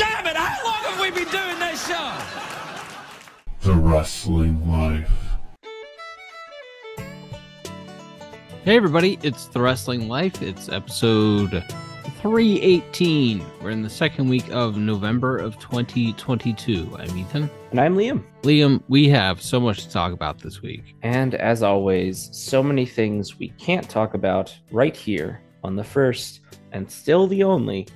damn it! How long have we been doing this show? The Wrestling Life. Hey everybody, it's The Wrestling Life. It's episode 318. We're in the second week of November of 2022. I'm Ethan. And I'm Liam. Liam, we have so much to talk about this week. And as always, so many things we can't talk about right here on the first and still the only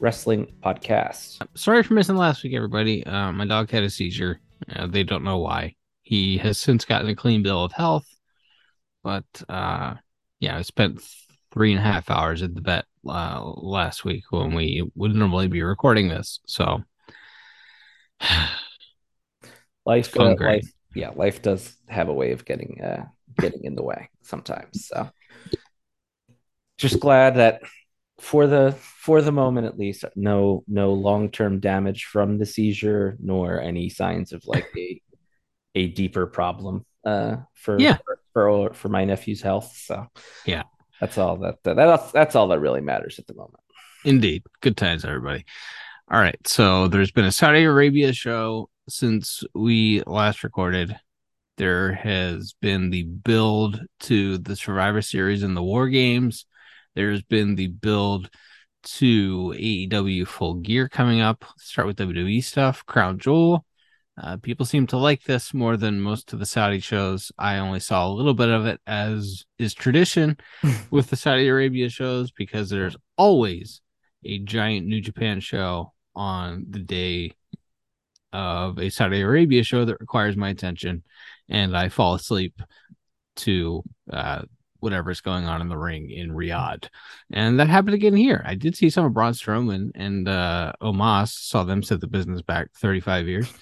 wrestling podcast. Sorry for missing last week, everybody. Uh, my dog had a seizure. Uh, they don't know why. He has since gotten a clean bill of health, but uh, yeah, I spent three and a half hours at the vet uh, last week when we would normally be recording this. So life, uh, life, yeah, life does have a way of getting uh, getting in the way sometimes. So just glad that for the for the moment at least, no no long term damage from the seizure, nor any signs of like a a deeper problem uh for yeah. for, for for my nephew's health. So yeah, that's all that, that that's that's all that really matters at the moment. Indeed, good times, everybody. All right, so there's been a Saudi Arabia show since we last recorded. There has been the build to the Survivor Series and the War Games. There's been the build to AEW Full Gear coming up. start with WWE stuff. Crown Jewel. Uh, people seem to like this more than most of the Saudi shows. I only saw a little bit of it, as is tradition with the Saudi Arabia shows, because there's always a giant New Japan show on the day of a Saudi Arabia show that requires my attention, and I fall asleep to uh, whatever's going on in the ring in Riyadh. And that happened again here. I did see some of Braun Strowman and uh, Omos, saw them set the business back 35 years.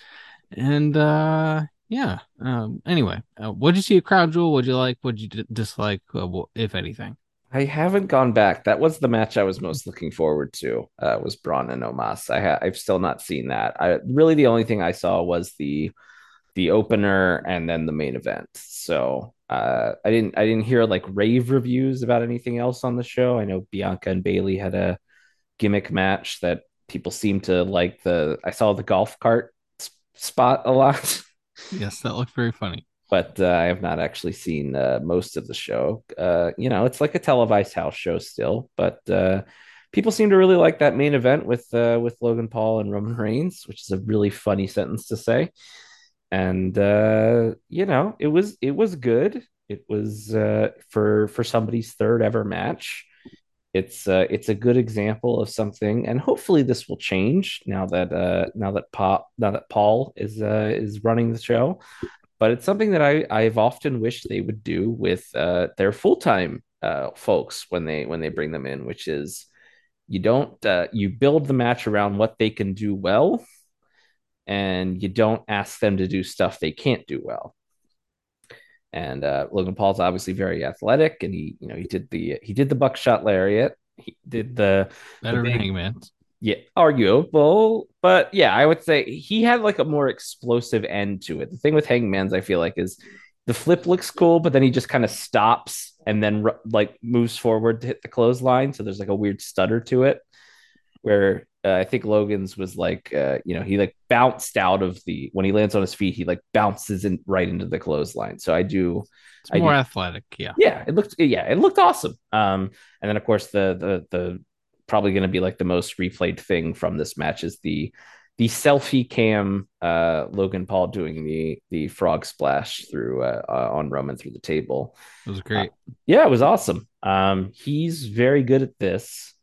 And uh, yeah. Um, anyway, uh, what did you see at Crown Jewel? What did you like? What did you d- dislike, uh, if anything? I haven't gone back. That was the match I was most looking forward to. Uh, was Braun and Omos. I ha- I've still not seen that. I really the only thing I saw was the the opener and then the main event. So uh, I didn't I didn't hear like rave reviews about anything else on the show. I know Bianca and Bailey had a gimmick match that people seem to like. The I saw the golf cart spot a lot. Yes, that looked very funny. But uh, I have not actually seen uh, most of the show. Uh, you know, it's like a televised house show still, but uh, people seem to really like that main event with uh, with Logan Paul and Roman Reigns, which is a really funny sentence to say. And uh, you know, it was it was good. It was for for somebody's third ever match it's uh, it's a good example of something, and hopefully this will change now that uh, now that Pop now that Paul is uh, is running the show. But it's something that I I've often wished they would do with uh, their full time uh, folks when they when they bring them in, which is you don't uh, you build the match around what they can do well, and you don't ask them to do stuff they can't do well. And uh, Logan Paul's obviously very athletic, and he, you know, he did the he did the buckshot lariat. He did the better the big, hangman. Yeah, arguable, but yeah, I would say he had like a more explosive end to it. The thing with hangman's, I feel like, is the flip looks cool, but then he just kind of stops and then like moves forward to hit the clothesline. So there's like a weird stutter to it, where uh, I think Logan's was like, uh, you know, he like bounced out of the when he lands on his feet, he like bounces in right into the clothesline. So I do. It's more do, athletic, yeah. Yeah, it looked yeah, it looked awesome. Um, and then of course the the the probably going to be like the most replayed thing from this match is the the selfie cam uh Logan Paul doing the the frog splash through uh, uh on Roman through the table. It was great. Uh, yeah, it was awesome. Um, he's very good at this.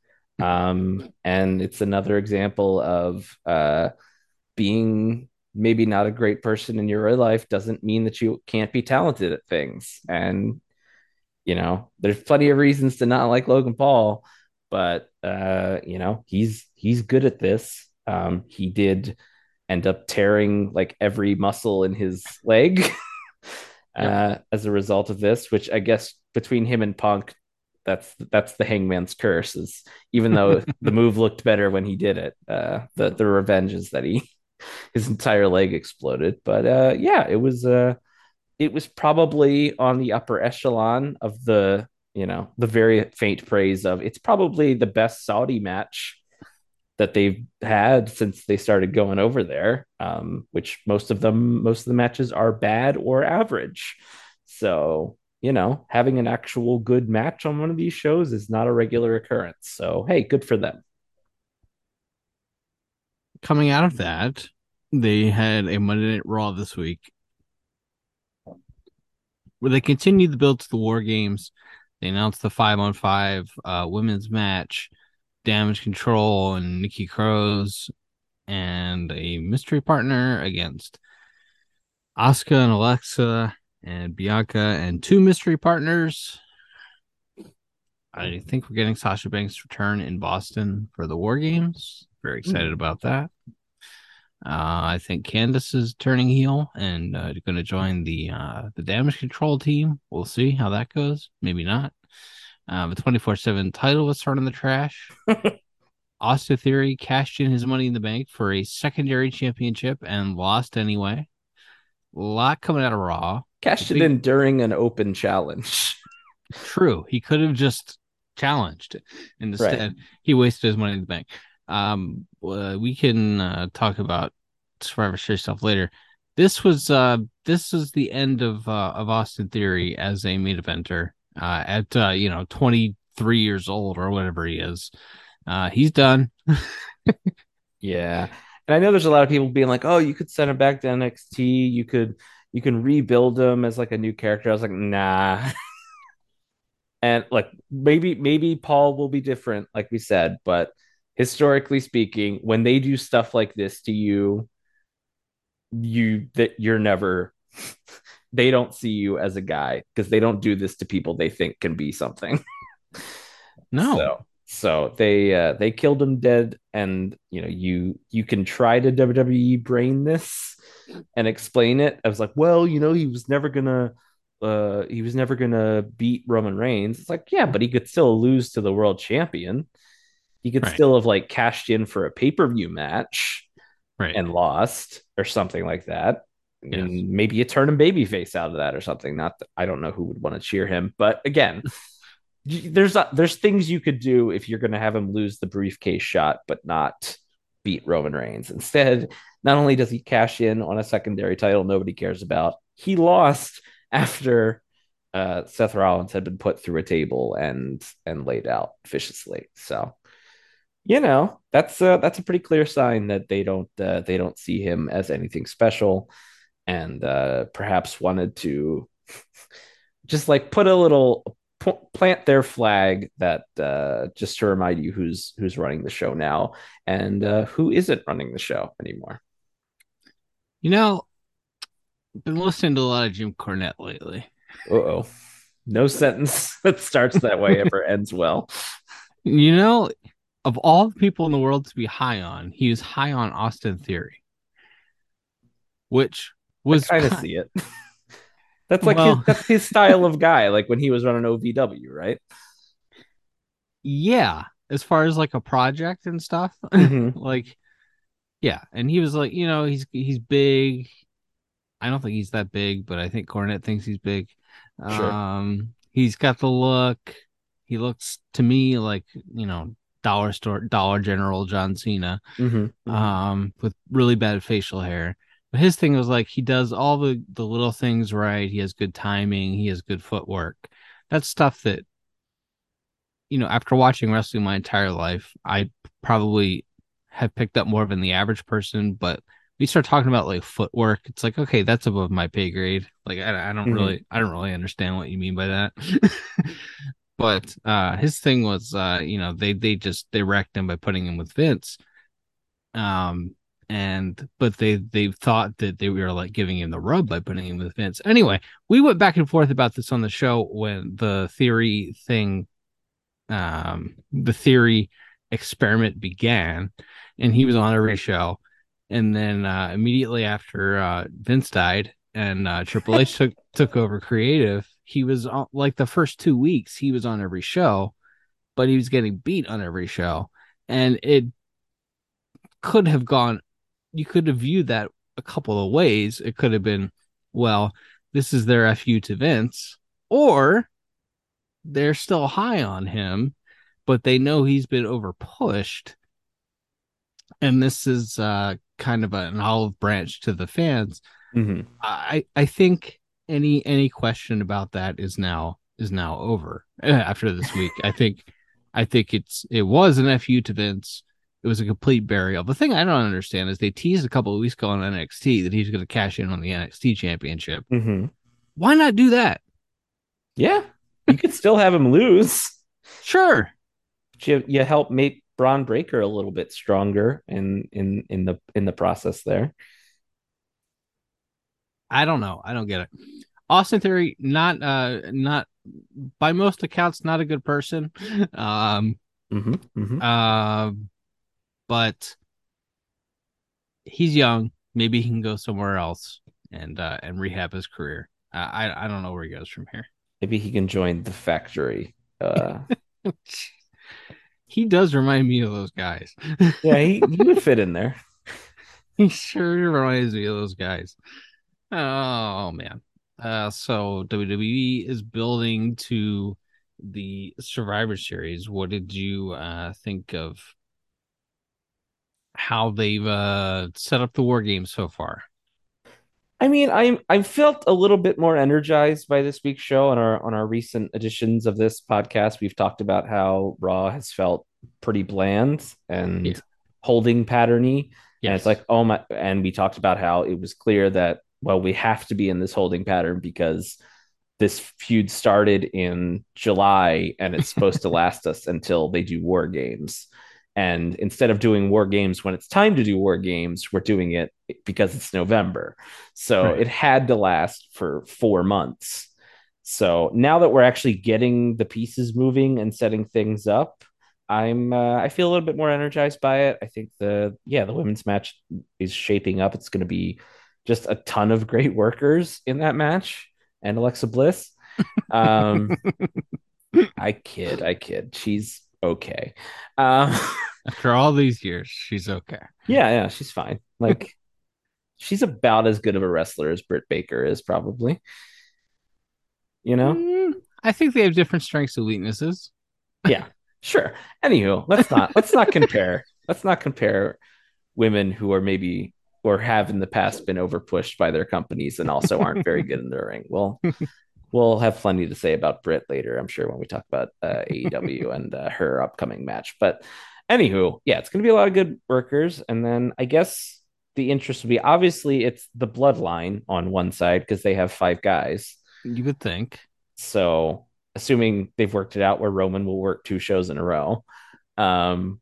Um, and it's another example of uh, being maybe not a great person in your real life doesn't mean that you can't be talented at things. And, you know, there's plenty of reasons to not like Logan Paul, but, uh, you know, he's, he's good at this. Um, he did end up tearing like every muscle in his leg uh, as a result of this, which I guess between him and Punk that's that's the hangman's curse is even though the move looked better when he did it uh the the revenge is that he his entire leg exploded but uh yeah it was uh it was probably on the upper echelon of the you know the very faint praise of it's probably the best saudi match that they've had since they started going over there. Um, which most of them, most of the matches are bad or average. So you know, having an actual good match on one of these shows is not a regular occurrence. So hey, good for them. Coming out of that, they had a Monday Night Raw this week where they continued the build to the War Games. They announced the five on five uh, women's match, Damage Control and Nikki Cross, and a mystery partner against Asuka and Alexa and Bianca and two mystery partners. I think we're getting Sasha Banks' return in Boston for the War Games. Very excited mm. about that. Uh, I think Candice is turning heel and uh, going to join the uh, the damage control team. We'll see how that goes. Maybe not. Um, the twenty four seven title was thrown in the trash. Austin Theory cashed in his money in the bank for a secondary championship and lost anyway. A lot coming out of Raw. Cashed it in during an open challenge. True. He could have just challenged, and instead right. he wasted his money in the bank. Um, uh, we can uh, talk about Survivor Series stuff later. This was uh, this was the end of uh, of Austin Theory as a main eventer uh, at uh, you know 23 years old or whatever he is. Uh, he's done. yeah, and I know there's a lot of people being like, "Oh, you could send him back to NXT. You could you can rebuild him as like a new character." I was like, "Nah." and like maybe maybe Paul will be different, like we said, but historically speaking, when they do stuff like this to you, you that you're never they don't see you as a guy because they don't do this to people they think can be something. no. So, so they uh, they killed him dead, and you know you you can try to WWE brain this and explain it. I was like, well, you know, he was never gonna uh he was never gonna beat Roman Reigns. It's like, yeah, but he could still lose to the world champion. He could right. still have like cashed in for a pay per view match right. and lost or something like that. Yes. maybe you turn him babyface out of that or something. Not that I don't know who would want to cheer him, but again, there's a, there's things you could do if you're going to have him lose the briefcase shot, but not beat Roman Reigns. Instead, not only does he cash in on a secondary title nobody cares about, he lost after uh, Seth Rollins had been put through a table and and laid out viciously. So you know that's uh, that's a pretty clear sign that they don't uh, they don't see him as anything special and uh, perhaps wanted to just like put a little plant their flag that uh, just to remind you who's who's running the show now and uh, who isn't running the show anymore you know I've been listening to a lot of jim cornette lately oh no sentence that starts that way ever ends well you know of all the people in the world to be high on, he was high on Austin Theory, which was kind of see it. that's like well, his, that's his style of guy. Like when he was running OVW, right? Yeah, as far as like a project and stuff, mm-hmm. like yeah, and he was like, you know, he's he's big. I don't think he's that big, but I think Cornette thinks he's big. Sure. Um, he's got the look. He looks to me like you know dollar store dollar general john cena mm-hmm, mm-hmm. um with really bad facial hair but his thing was like he does all the the little things right he has good timing he has good footwork that's stuff that you know after watching wrestling my entire life i probably have picked up more than the average person but we start talking about like footwork it's like okay that's above my pay grade like i, I don't mm-hmm. really i don't really understand what you mean by that. But uh his thing was uh you know they they just they wrecked him by putting him with Vince. Um and but they they thought that they were like giving him the rub by putting him with Vince. Anyway we went back and forth about this on the show when the theory thing um the theory experiment began and he was on every show and then uh immediately after uh Vince died and uh Triple H took took over creative he was on like the first two weeks he was on every show but he was getting beat on every show. And it could have gone you could have viewed that a couple of ways. It could have been well this is their fu to vince or they're still high on him but they know he's been over pushed and this is uh kind of an olive branch to the fans. Mhm. I I think any any question about that is now is now over eh, after this week. I think I think it's it was an fu to Vince. It was a complete burial. The thing I don't understand is they teased a couple of weeks ago on NXT that he's going to cash in on the NXT championship. Mhm. Why not do that? Yeah, you could still have him lose. Sure. You you help make Bron Breakker a little bit stronger in in in the in the process there. I don't know. I don't get it. Austin Theory, not uh not by most accounts, not a good person. Um Mhm, mhm. uh but he's young. Maybe he can go somewhere else and uh and rehab his career. Uh, I I don't know where he goes from here. Maybe he can join the factory. Uh, he does remind me of those guys. yeah, he, he would fit in there. he sure reminds me of those guys. Oh man. Uh so WWE is building to the Survivor Series. What did you uh think of how they've uh set up the war games so far? I mean, I'm I felt a little bit more energized by this week's show on our on our recent editions of this podcast. We've talked about how Raw has felt pretty bland and Yeah. holding patterny. And it's like, oh my, and we talked about how it was clear that, well, we have to be in this holding pattern because this feud started in July and it's supposed to last us until they do war games. And instead of doing war games when it's time to do war games, we're doing it because it's November. So Right. it had to last for four months. So now that we're actually getting the pieces moving and setting things up, I'm uh, I feel a little bit more energized by it. I think the yeah the women's match is shaping up. It's going to be just a ton of great workers in that match and Alexa Bliss. Um, I kid, I kid. She's okay. Um, After all these years, she's okay. yeah, yeah, she's fine. Like she's about as good of a wrestler as Britt Baker is probably. You know? Mm, I think they have different strengths and weaknesses. yeah sure anywho let's not let's not compare let's not compare women who are maybe or have in the past been overpushed by their companies and also aren't very good in the ring well we'll have plenty to say about Britt later i'm sure when we talk about uh, aew and uh, her upcoming match but anywho yeah it's going to be a lot of good workers and then i guess the interest will be obviously it's the bloodline on one side because they have five guys You would think. so, assuming they've worked it out where Roman will work two shows in a row. Um,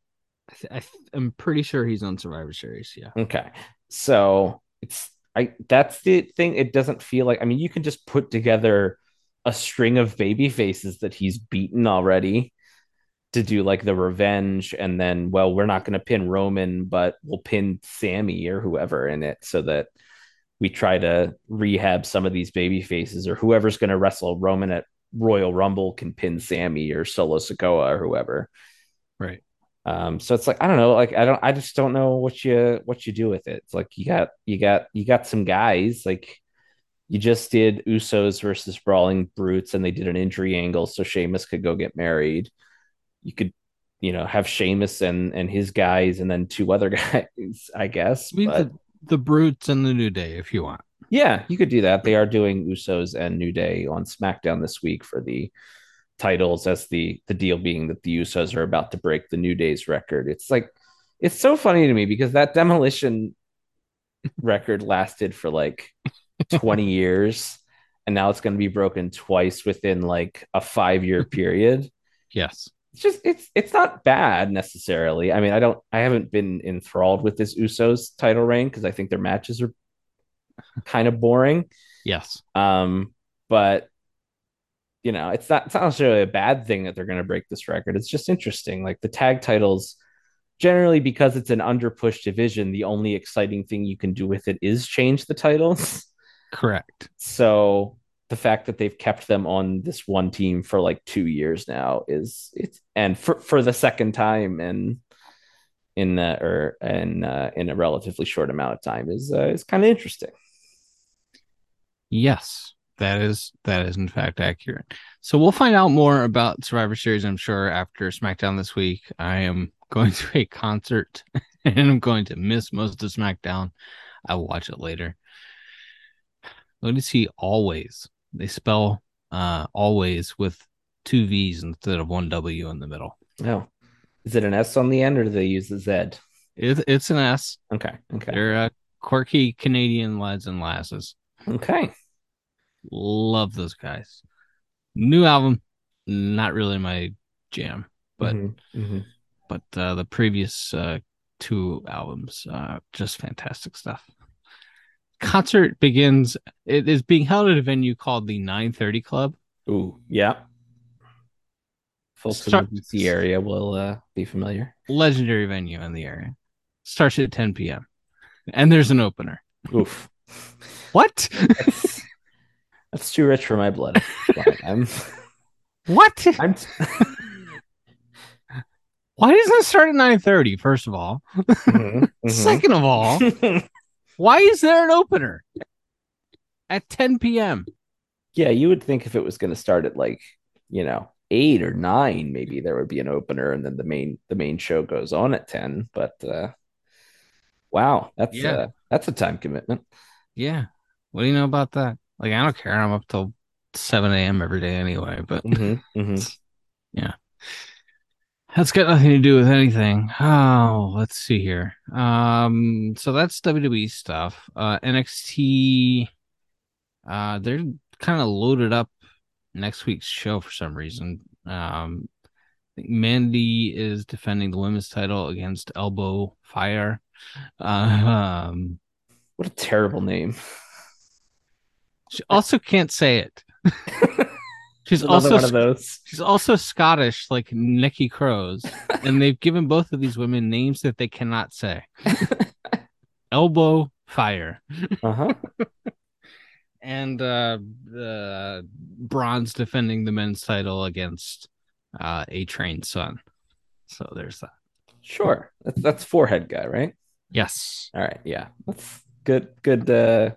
I th- I th- I'm pretty sure he's on Survivor Series. Yeah. okay. So, it's I that's the thing. It doesn't feel like I mean, you can just put together a string of baby faces that he's beaten already to do like the revenge and then well, we're not going to pin Roman, but we'll pin Sammy or whoever in it so that we try to rehab some of these baby faces or whoever's going to wrestle Roman at Royal Rumble can pin Sammy or Solo Sikoa or whoever. Right. Um, so it's like I don't know, like I don't, I just don't know what you what you do with it. It's like you got you got you got some guys like you just did Usos versus Brawling Brutes, and they did an injury angle so Sheamus could go get married. You could, you know, have Sheamus and and his guys, and then two other guys, I guess. But the, the Brutes and the New Day, if you want. yeah, you could do that. They are doing Usos and New Day on SmackDown this week for the titles, as the the deal being that the Usos are about to break the New Day's record. It's like it's so funny to me because that demolition record lasted for like 20 years and now it's going to be broken twice within like a 5 year period. Yes. It's just it's it's not bad necessarily. I mean, I don't I haven't been enthralled with this Usos title reign because I think their matches are kind of boring. Yes. Um, but you know, it's not it's not necessarily a bad thing that they're going to break this record. It's just interesting. Like the tag titles, generally because it's an underpushed division, the only exciting thing you can do with it is change the titles. Correct. So the fact that they've kept them on this one team for like two years now is it's and for for the second time in in uh, or in uh, in a relatively short amount of time is uh, is kind of interesting. Yes. That is that is in fact accurate. So we'll find out more about Survivor Series, I'm sure, after SmackDown this week. I am going to a concert and I'm going to miss most of SmackDown. I'll watch it later. Let me see. Alvvays they spell uh always with two V's instead of one W in the middle. Oh, is it an S on the end or do they use the Z? It, it's an S. Okay. Okay. They're uh, quirky Canadian lads and lasses. Okay. Love those guys. New album, not really my jam, but Mhm, mhm. but uh, the previous uh, two albums, uh, just fantastic stuff. Concert begins. It is being held at a venue called the 930 Club. Ooh, yeah. Folks Start- in the area will uh, be familiar. Legendary venue in the area. Starts at 10 p.m. And there's an opener. Oof. What? That's, too rich for my blood. I'm, what? I'm Why doesn't it start at 9:30? First of all, Mhm, mhm. second of all, why is there an opener at 10 p.m.? yeah, you would think if it was going to start at like, you know, eight or nine, maybe there would be an opener and then the main the main show goes on at 10. But uh wow, that's Yeah. uh that's a time commitment. Yeah. What do you know about that? Like, I don't care. I'm up till 7 a.m. every day anyway, but Mhm, mhm. that's got nothing to do with anything. Oh, let's see here. Um, so that's WWE stuff. Uh, NXT, uh, they're kind of loaded up next week's show for some reason. Um, I think Mandy is defending the women's title against Alba Fyre. Uh, um, What a terrible name. she also can't say it. She's Another also one of those. She's also Scottish, like Nikki Cross, and they've given both of these women names that they cannot say. Alba Fyre Uh-huh. and uh, uh, Bron's defending the men's title against uh, A Train Son. So there's that. Sure. That's that's forehead guy, right? Yes, All right. Yeah. That's good. Good. Uh,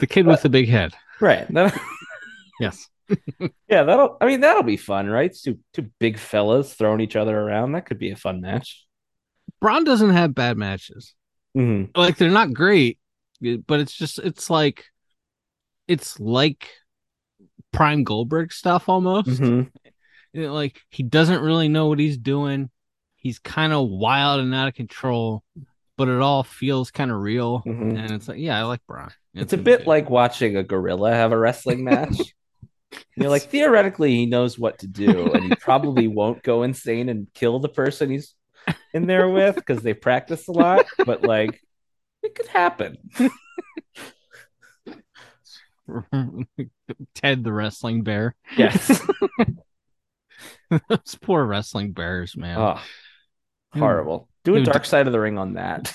the kid with the big head. Right. That- Yes, yeah. That'll. I mean, that'll be fun, right? Two two big fellas throwing each other around. That could be a fun match. Bron doesn't have bad matches. Mhm. Like they're not great, but it's just it's like it's like Prime Goldberg stuff almost. Mhm. you know, like he doesn't really know what he's doing. He's kind of wild and out of control, but it all feels kind of real. Mhm. And it's like, yeah, I like Bron. It's a bit like watching a gorilla have a wrestling match. You're like, theoretically, he knows what to do, and he probably won't go insane and kill the person he's in there with because they practice a lot. But like, it could happen. Ted the wrestling bear. Yes. Those poor wrestling bears, man. oh, horrible. Do a dark side of the ring on that.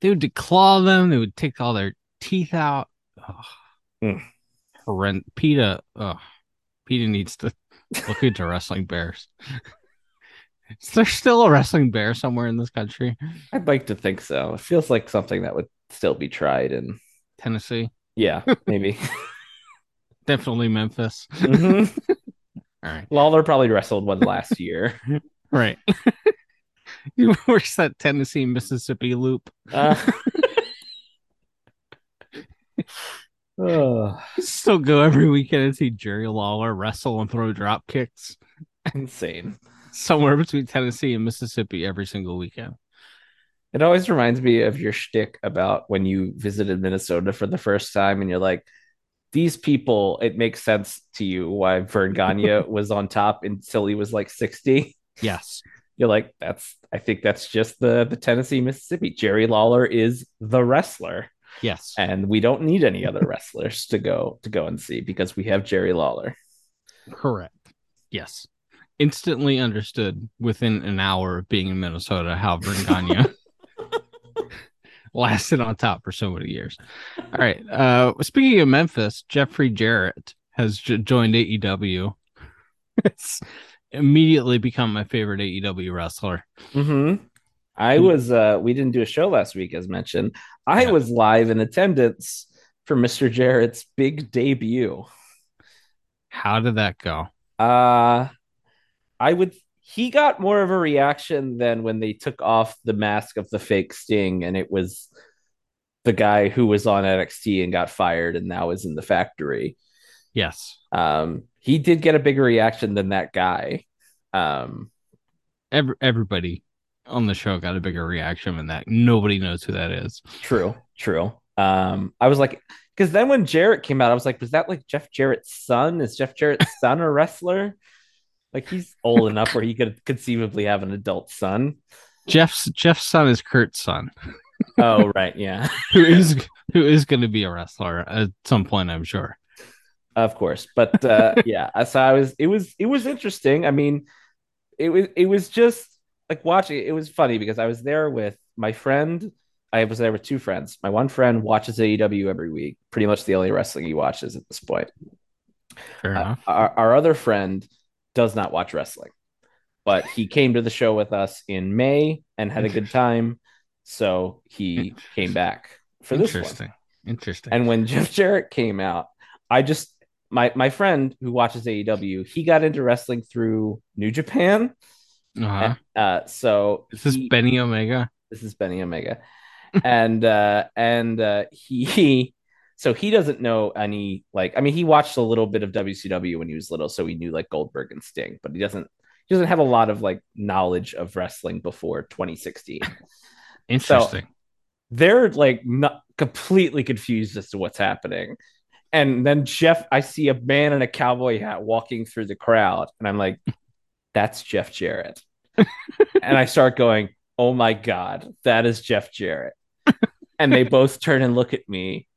They would declaw them. They would take all their teeth out. Oh. Mm. Horrend- PETA. Oh. PETA needs to look into wrestling bears. Is there still a wrestling bear somewhere in this country? I'd like to think so. It feels like something that would still be tried, in Tennessee, yeah, maybe. definitely Memphis. Mhm. All right, Lawler probably wrestled one last year. right. you works that Tennessee Mississippi loop. Uh, oh, Still go every weekend and see Jerry Lawler wrestle and throw drop kicks insane. somewhere between Tennessee and Mississippi every single weekend. It always reminds me of your shtick about when you visited Minnesota for the first time and you're like, these people, it makes sense to you why Verne Gagne was on top until he was like 60. Yes. You're like, that's, I think that's just the, the Tennessee, Mississippi. Jerry Lawler is the wrestler, Yes. and we don't need any other wrestlers to go to go and see because we have Jerry Lawler. Correct. Yes. Instantly understood within an hour of being in Minnesota how Verne lasted on top for so many years. All right. Uh, speaking of Memphis, Jeffrey Jarrett has j- joined AEW. It's immediately become my favorite AEW wrestler. Mm-hmm. I was uh we didn't do a show last week as mentioned. I Yeah. was live in attendance for Mr. Jarrett's big debut. How did that go? Uh I would he got more of a reaction than when they took off the mask of the fake Sting and it was the guy who was on NXT and got fired and now is in the factory. Yes. Um, he did get a bigger reaction than that guy. Um, Every, everybody on the show got a bigger reaction than that. Nobody knows who that is. true, true. Um, I was like, because then when Jarrett came out, I was like, was that like Jeff Jarrett's son? Is Jeff Jarrett's son a wrestler? Like he's old enough where he could conceivably have an adult son. Jeff's Jeff's son is Kurt's son, Oh, right, yeah. who is who is going to be a wrestler at some point, I'm sure. of course but uh yeah so i was it was it was interesting i mean it was it was just like watching it was funny because i was there with my friend. I was there with two friends. My one friend watches aew every week pretty much the only wrestling he watches at this point. Fair Uh, our, our other friend does not watch wrestling but he came to the show with us in may and had a good time. So he came back for this one. Interesting. Interesting. and when Jeff Jarrett came out, I just my my friend who watches AEW, he got into wrestling through New Japan. Uh-huh. Uh, so Is this he- Benny Omega? this is Benny Omega, and uh, and uh, he so he doesn't know any like I mean he watched a little bit of WCW when he was little, so he knew like Goldberg and Sting, but he doesn't he doesn't have a lot of like knowledge of wrestling before 2016. Interesting. they're like not completely confused as to what's happening. And then Jeff, I see a man in a cowboy hat walking through the crowd, and I'm like, that's Jeff Jarrett. and I start going, oh my God, that is Jeff Jarrett. and they both turn and look at me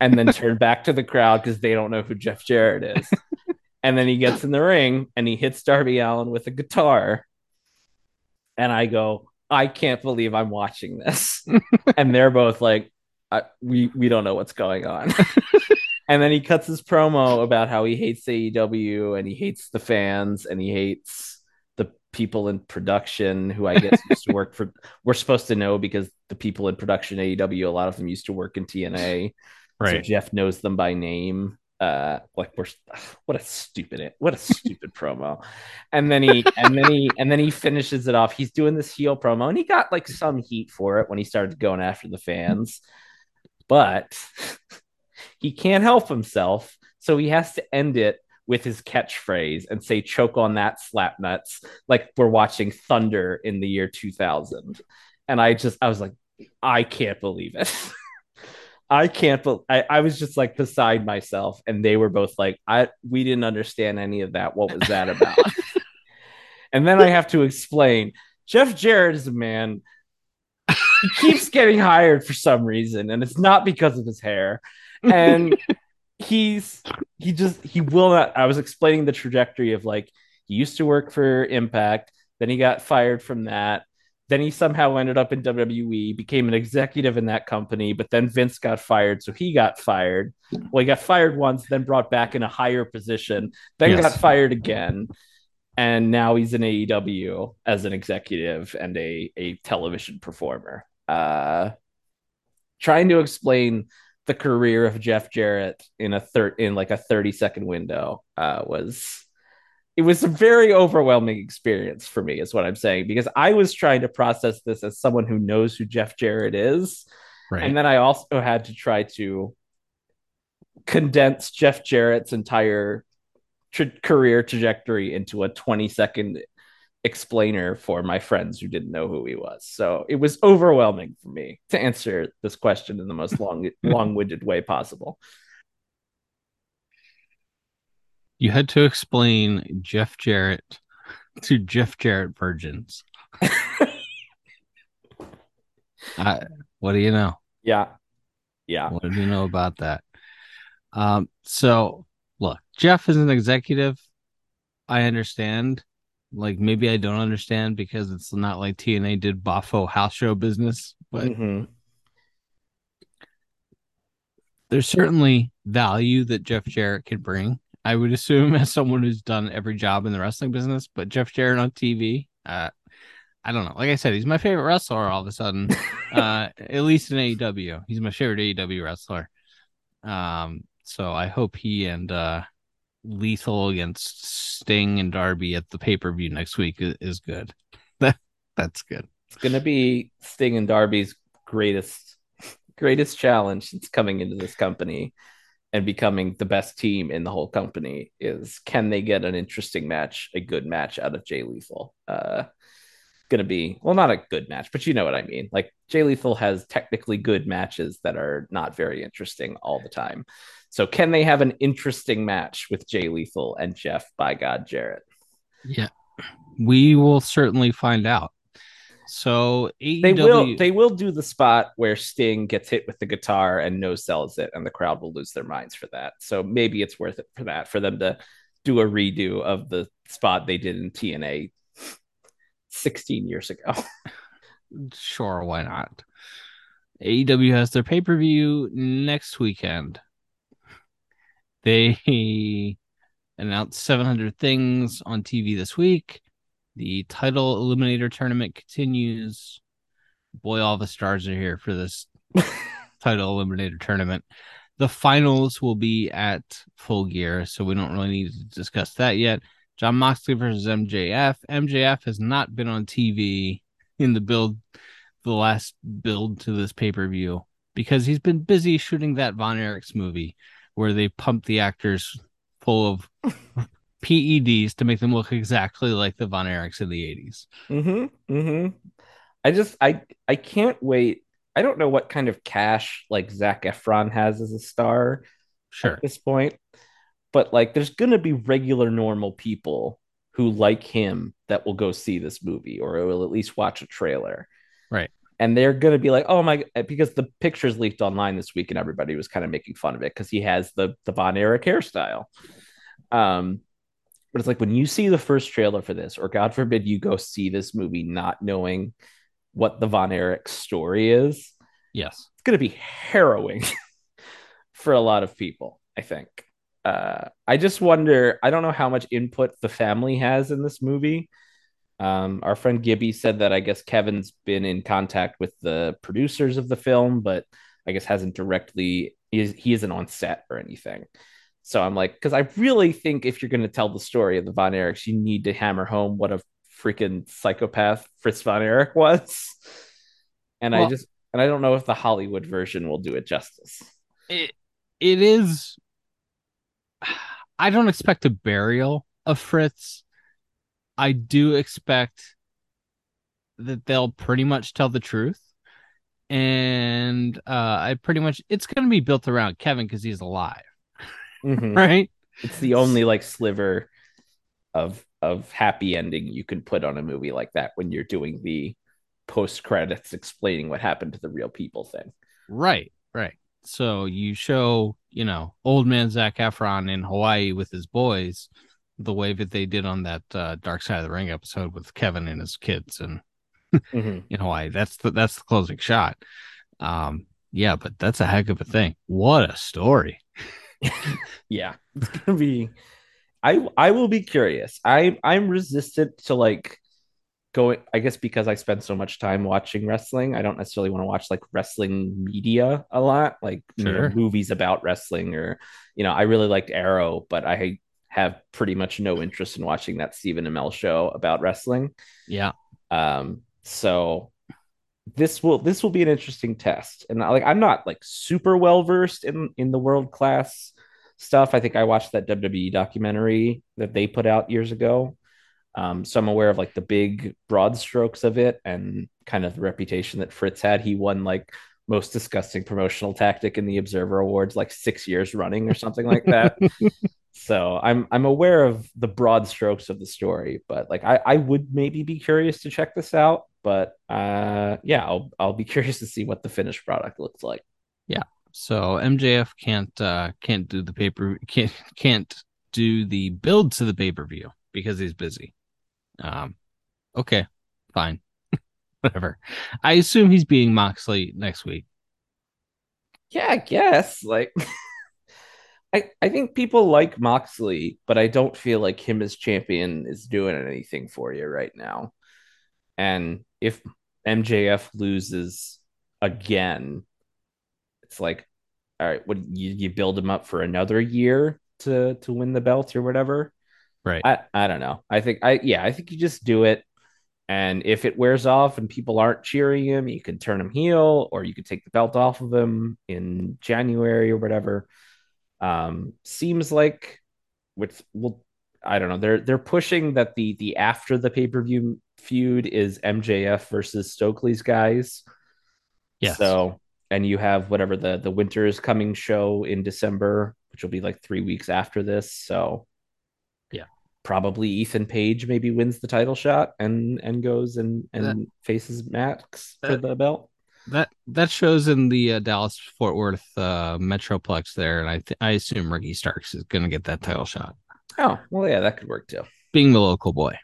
and then turn back to the crowd because they don't know who Jeff Jarrett is. and then he gets in the ring and he hits Darby Allin with a guitar. And I go, I can't believe I'm watching this. and they're both like, we we don't know what's going on. and then he cuts his promo about how he hates AEW and he hates the fans and he hates the people in production who I guess used to work for. We're supposed to know because the people in production AEW, a lot of them used to work in TNA. So right. Jeff knows them by name. Uh, like we're what a stupid what a stupid promo. And then he and then he and then he finishes it off. He's doing this heel promo, and he got like some heat for it when he started going after the fans, but he can't help himself, so he has to end it with his catchphrase and say "choke on that, slap nuts," like we're watching Thunder in the year 2000. And I just I was like, I can't believe it. I can't. Be- I, I was just like beside myself, and they were both like, "I we didn't understand any of that. What was that about?" and then I have to explain. Jeff Jarrett is a man. He keeps getting hired for some reason, and it's not because of his hair. And he's he just he will not. I was explaining the trajectory of like he used to work for Impact, then he got fired from that. Then he somehow ended up in WWE, became an executive in that company, but then Vince got fired, so he got fired. Well, he got fired once, then brought back in a higher position, then Yes. got fired again, and now he's in AEW as an executive and a a television performer. Uh, trying to explain the career of Jeff Jarrett in a third in like a 30 second window uh, was it was a very overwhelming experience for me, is what I'm saying, because I was trying to process this as someone who knows who Jeff Jarrett is. Right. And then I also had to try to condense Jeff Jarrett's entire tra- career trajectory into a 20 second explainer for my friends who didn't know who he was. So it was overwhelming for me to answer this question in the most long long-winded way possible. you had to explain Jeff Jarrett to Jeff Jarrett virgins. I, what do you know? Yeah. Yeah. What do you know about that? Um, so look, Jeff is an executive. I understand. Like maybe I don't understand because it's not like TNA did Boffo house show business, but Mhm. there's certainly value that Jeff Jarrett could bring. I would assume as someone who's done every job in the wrestling business, but Jeff Jarrett on TV, uh, I don't know. Like I said, he's my favorite wrestler all of a sudden. uh, at least in AEW, he's my favorite AEW wrestler. Um, so I hope he and uh, Lethal against Sting and Darby at the pay per view next week is, good. That that's good. It's gonna be Sting and Darby's greatest greatest challenge since coming into this company and becoming the best team in the whole company is can they get an interesting match, a good match out of Jay Lethal? Uh, to be well, not a good match, but you know what I mean. Like Jay Lethal has technically good matches that are not very interesting all the time. So can they have an interesting match with Jay Lethal and Jeff by God Jarrett? Yeah, we will certainly find out. So AEW... they will they will do the spot where Sting gets hit with the guitar and no sells it, and the crowd will lose their minds for that. So maybe it's worth it for that for them to do a redo of the spot they did in TNA 16 years ago. sure, why not? AEW has their pay per view next weekend. They announced 700 things on TV this week. The title eliminator tournament continues. Boy, all the stars are here for this title eliminator tournament. The finals will be at full gear, so we don't really need to discuss that yet. Jon Moxley versus MJF. MJF has not been on TV in the build, the last build to this pay per view because he's been busy shooting that Von Erichs movie where they pump the actors full of PEDs to make them look exactly like the Von Erichs in the 80s. Mm-hmm. Mm-hmm. I just I I can't wait. I don't know what kind of cash like Zac Efron has as a star sure. at this point, but like there's gonna be regular normal people who like him that will go see this movie or will at least watch a trailer. Right. And they're gonna be like, oh my because the pictures leaked online this week and everybody was kind of making fun of it because he has the the Von Erich hairstyle. Um, but it's like when you see the first trailer for this, or God forbid you go see this movie not knowing what the Von Erich story is. Yes. It's going to be harrowing for a lot of people, I think. Uh, I just wonder, I don't know how much input the family has in this movie. Um, our friend Gibby said that I guess Kevin's been in contact with the producers of the film, but I guess hasn't directly, he, is, he isn't on set or anything. So I'm like, because I really think if you're going to tell the story of the Von Erichs, you need to hammer home what a freaking psychopath Fritz Von Erich was. And well, I just, and I don't know if the Hollywood version will do it justice. It, it is. I don't expect a burial of Fritz. I do expect that they'll pretty much tell the truth. And uh, I pretty much, it's going to be built around Kevin because he's alive mm-hmm. right? It's the only like sliver of of happy ending you can put on a movie like that when you're doing the post credits explaining what happened to the real people thing. Right, right. So you show, you know, old man Zac Efron in Hawaii with his boys, the way that they did on that uh, Dark Side of the Ring episode with Kevin and his kids and mm-hmm. in Hawaii. That's the that's the closing shot. Um, yeah, but that's a heck of a thing. What a story. yeah, it's gonna be. I I will be curious. I I'm resistant to like going. I guess because I spend so much time watching wrestling, I don't necessarily want to watch like wrestling media a lot, like sure. you know, movies about wrestling or you know. I really liked Arrow, but I have pretty much no interest in watching that Stephen Amell show about wrestling. Yeah. Um. So this will this will be an interesting test and like i'm not like super well versed in in the world class stuff i think i watched that wwe documentary that they put out years ago um, so i'm aware of like the big broad strokes of it and kind of the reputation that fritz had he won like most disgusting promotional tactic in the observer awards like six years running or something like that so i'm i'm aware of the broad strokes of the story but like i i would maybe be curious to check this out but uh, yeah, I'll I'll be curious to see what the finished product looks like. Yeah. So MJF can't uh, can't do the paper can't can't do the build to the pay per view because he's busy. Um, okay, fine, whatever. I assume he's being Moxley next week. Yeah, I guess. Like, I I think people like Moxley, but I don't feel like him as champion is doing anything for you right now. And if MJF loses again, it's like, all right, what you, you build him up for another year to to win the belt or whatever. Right. I I don't know. I think I yeah, I think you just do it. And if it wears off and people aren't cheering him, you can turn him heel or you could take the belt off of him in January or whatever. Um, seems like which will I don't know. They're they're pushing that the the after the pay-per-view feud is MJF versus Stokely's guys. Yeah. So and you have whatever the the winter is coming show in December, which will be like three weeks after this. So Yeah. probably Ethan Page maybe wins the title shot and and goes and and That- faces Max for that- the belt. That that shows in the uh, Dallas Fort Worth uh, Metroplex there, and I th- I assume Ricky Starks is going to get that title shot, Oh well, yeah, that could work too. being the local boy.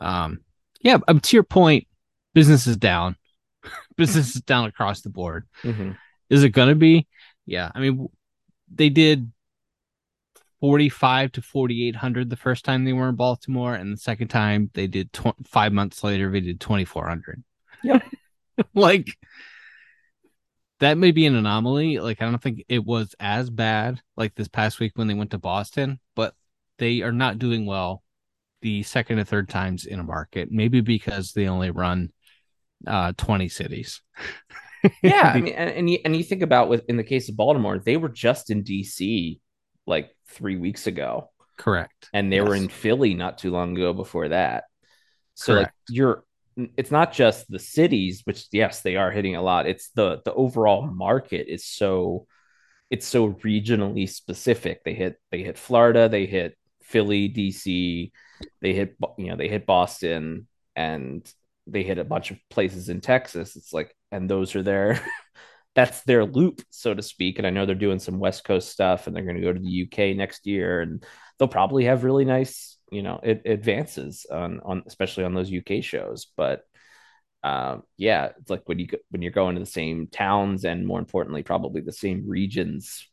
Um, yeah, um, to your point, business is down. business is down across the board. Mhm. Is it going to be? Yeah, I mean, they did forty-five to forty-eight hundred the first time they were in Baltimore, and the second time they did tw- five months later they did twenty-four hundred. Yep. like that may be an anomaly. Like I don't think it was as bad like this past week when they went to Boston, but they are not doing well the second or third times in a market. Maybe because they only run uh 20 cities. yeah, I mean, and, and you and you think about with in the case of Baltimore, they were just in DC like three weeks ago, Correct. and they were in Philly not too long ago before that. So like you're, it's not just the cities, which yes, they are hitting a lot. It's the the overall market is so, it's so regionally specific. They hit they hit Florida, they hit Philly, DC, they hit you know they hit Boston, and they hit a bunch of places in Texas. It's like, and those are their, that's their loop, so to speak. And I know they're doing some West Coast stuff, and they're going to go to the UK next year, and they'll probably have really nice, you know, it, advances on on especially on those UK shows. But um, yeah, it's like when you when you're going to the same towns and more importantly, probably the same regions,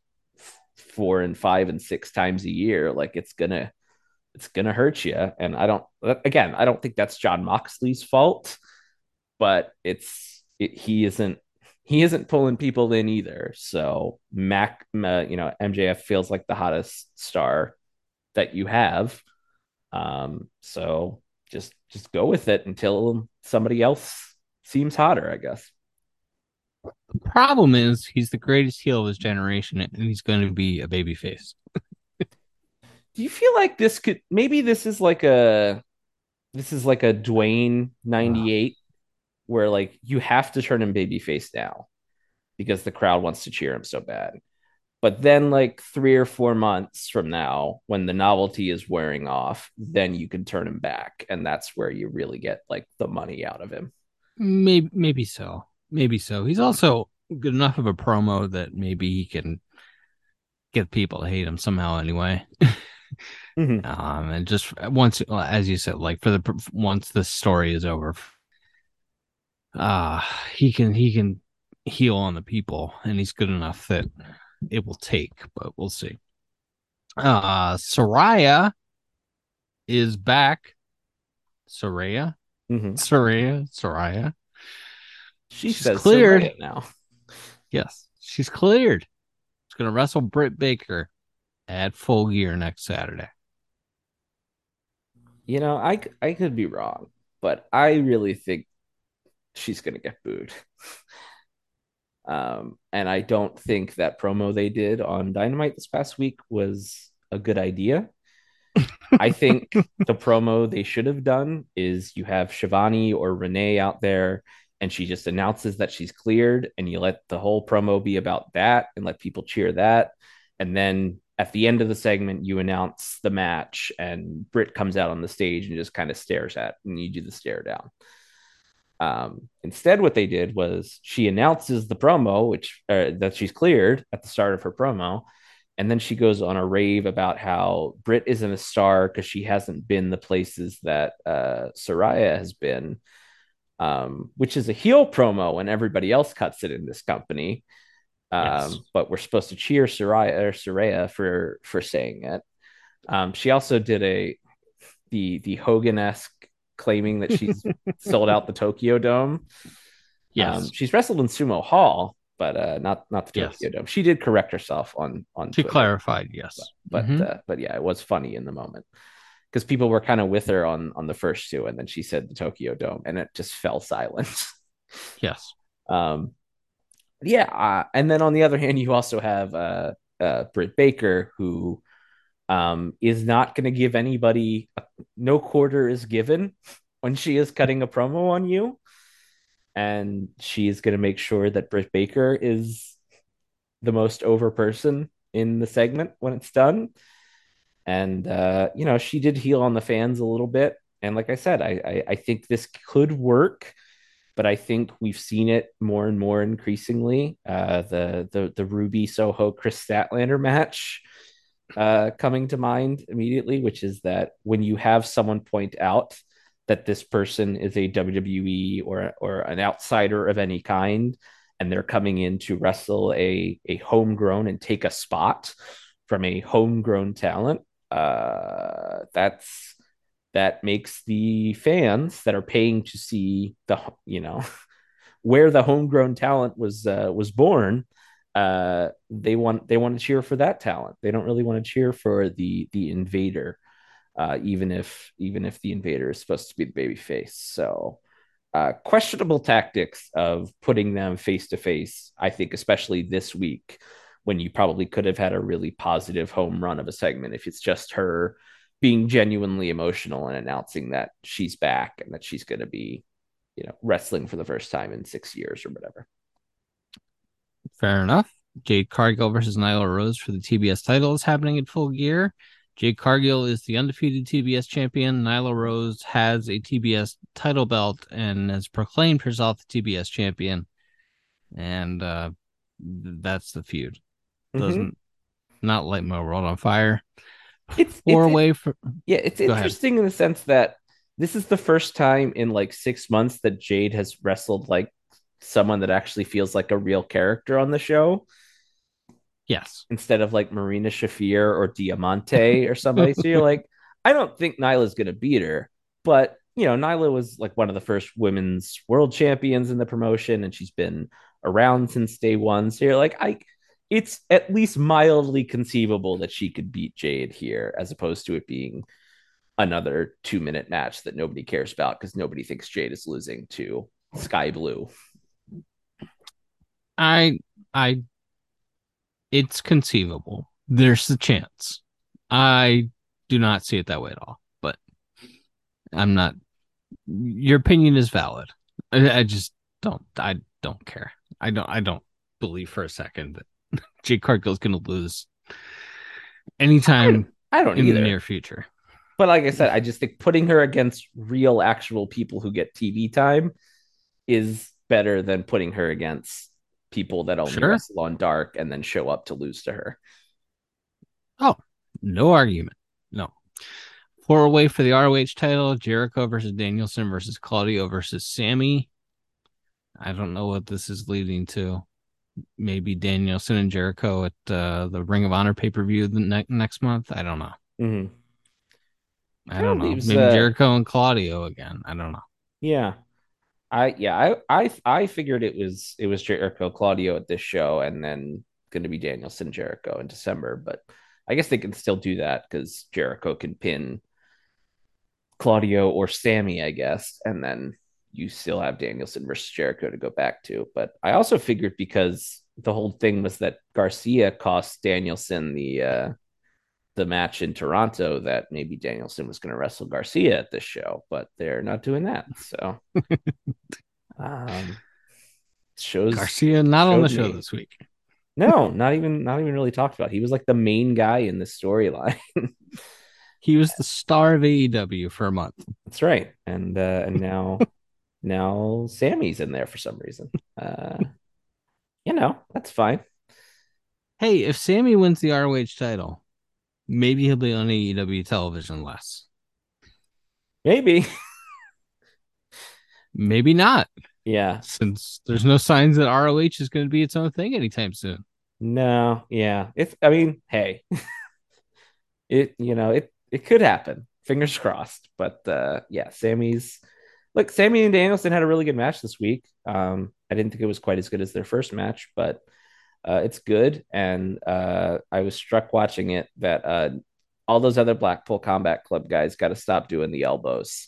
four and five and six times a year, like it's gonna it's gonna hurt you. And I don't again, I don't think that's Jon Moxley's fault, but it's it, he isn't he isn't pulling people in either. So Mac, uh, you know, MJF feels like the hottest star that you have. Um, so just just go with it until somebody else seems hotter, I guess. The problem is he's the greatest heel of his generation and he's going to be a babyface. Do you feel like this could maybe this is like a this is like a Dwayne 98 where like you have to turn him babyface now because the crowd wants to cheer him so bad. But then like 3 or 4 months from now when the novelty is wearing off, then you can turn him back and that's where you really get like the money out of him. Maybe maybe so. Maybe so. He's also good enough of a promo that maybe he can get people to hate him somehow anyway. Mhm. Um, and just once, as you said, like for the once the story is over, uh he can he can heal on the people, and he's good enough that it will take. But we'll see. Uh, Soraya is back. Soraya, Mhm. Soraya, Soraya. She She's cleared. Soraya now. Yes, she's cleared. She's gonna wrestle Britt Baker at Full Gear next Saturday. You know, I I could be wrong, but I really think she's gonna get booed. um, and I don't think that promo they did on Dynamite this past week was a good idea. I think the promo they should have done is you have Shivani or Renee out there, and she just announces that she's cleared, and you let the whole promo be about that and let people cheer that. And then at the end of the segment, you announce the match, and Britt comes out on the stage and just kind of stares at, and you do the stare down. Um, instead, what they did was she announces the promo, which uh, that she's cleared at the start of her promo, and then she goes on a rave about how Britt isn't a star because she hasn't been the places that uh, Soraya has been, um, which is a heel promo, and everybody else cuts it in this company. Um, Yes. But we're supposed to cheer Soraya or Soraya for for saying it. Um, she also did a the the Hogan esque claiming that she's sold out the Tokyo Dome. Yes, Um, she's wrestled in Sumo Hall, but uh, not not the Yes. Tokyo Dome. She did correct herself on on She Twitter, clarified, yes. but Mhm. uh, but yeah, it was funny in the moment because people were kind of with her on on the first two, and then she said the Tokyo Dome, and it just fell silent. yes. um, yeah, uh, and then on the other hand, you also have uh, uh, Britt Baker who um, is not going to give anybody no quarter is given when she is cutting a promo on you, and she is going to make sure that Britt Baker is the most over person in the segment when it's done. And uh, you know, she did heal on the fans a little bit, and like I said, I, I, I think this could work but I think we've seen it more and more increasingly. Uh, the the the Ruby Soho Kris Statlander match uh, coming to mind immediately, which is that when you have someone point out that this person is a WWE or or an outsider of any kind, and they're coming in to wrestle a a homegrown and take a spot from a homegrown talent, uh, that's that makes the fans that are paying to see the you know where the homegrown talent was uh, was born uh, they want they want to cheer for that talent they don't really want to cheer for the the invader uh, even if even if the invader is supposed to be the baby face so uh, questionable tactics of putting them face to face i think especially this week when you probably could have had a really positive home run of a segment if it's just her being genuinely emotional and announcing that she's back and that she's going to be, you know, wrestling for the first time in six years or whatever. Fair enough. Jade Cargill versus Nyla Rose for the TBS title is happening at full gear. Jade Cargill is the undefeated TBS champion. Nyla Rose has a TBS title belt and has proclaimed herself the TBS champion. And uh, that's the feud. Mm-hmm. Doesn't not light my world on fire. It's, Four it's away for yeah, it's Go ahead. interesting in the sense that this is the first time in like six months that Jade has wrestled like someone that actually feels like a real character on the show yes. instead of like Marina Shafir or Diamante or somebody. so you're like, I don't think Nyla's gonna beat her, but you know, Nyla was like one of the first women's world champions in the promotion, and she's been around since day one. So you're like, I it's at least mildly conceivable that she could beat Jade here, as opposed to it being another two minute match that nobody cares about because nobody thinks Jade is losing to Skye Blue. I I it's conceivable. There's the chance. I do not see it that way at all. But I'm not your opinion is valid. I, I just don't I don't care. I don't I don't believe for a second that Jake Cargill's gonna lose anytime I don't in either. the near future. But like I said, I just think putting her against real, actual people who get TV time is better than putting her against people that only Sure. wrestle on dark and then show up to lose to her. Oh, no argument. No. Four away for the ROH title, Jericho versus Danielson versus Claudio versus Sammy. I don't know what this is leading to. Maybe Danielson and Jericho at uh, the Ring of Honor pay per view the ne- next month. I don't know. Mm-hmm. I don't know. Maybe Jericho and Claudio again. I don't know. Yeah. I yeah, I I I figured it was it was Jericho Claudio at this show and then gonna be Danielson Jericho in December, but I guess they can still do that because Jericho can pin Claudio or Sammy, I guess, and then you still have Danielson versus Jericho to go back to. But I also figured because the whole thing was that Garcia cost Danielson the uh the match in Toronto that maybe Danielson was going to wrestle Garcia at this show, but they're not doing that. So, um, shows Garcia not on the show me. this week. no, not even not even really talked about. He was like the main guy in the storyline. He was the star of AEW for a month. That's right, and uh, and now now Sammy's in there for some reason. Uh, you know, that's fine. Hey, if Sammy wins the ROH title, maybe he'll be on AEW television less. Maybe, Maybe not. yeah. since there's no signs that ROH is going to be its own thing anytime soon. No, yeah. If I mean, hey, it you know it it could happen. Fingers crossed. But uh, yeah, Sammy's look, Sammy and Danielson had a really good match this week. Um, I didn't think it was quite as good as their first match, but uh, it's good. And uh, I was struck watching it that uh, all those other Blackpool Combat Club guys got to stop doing the elbows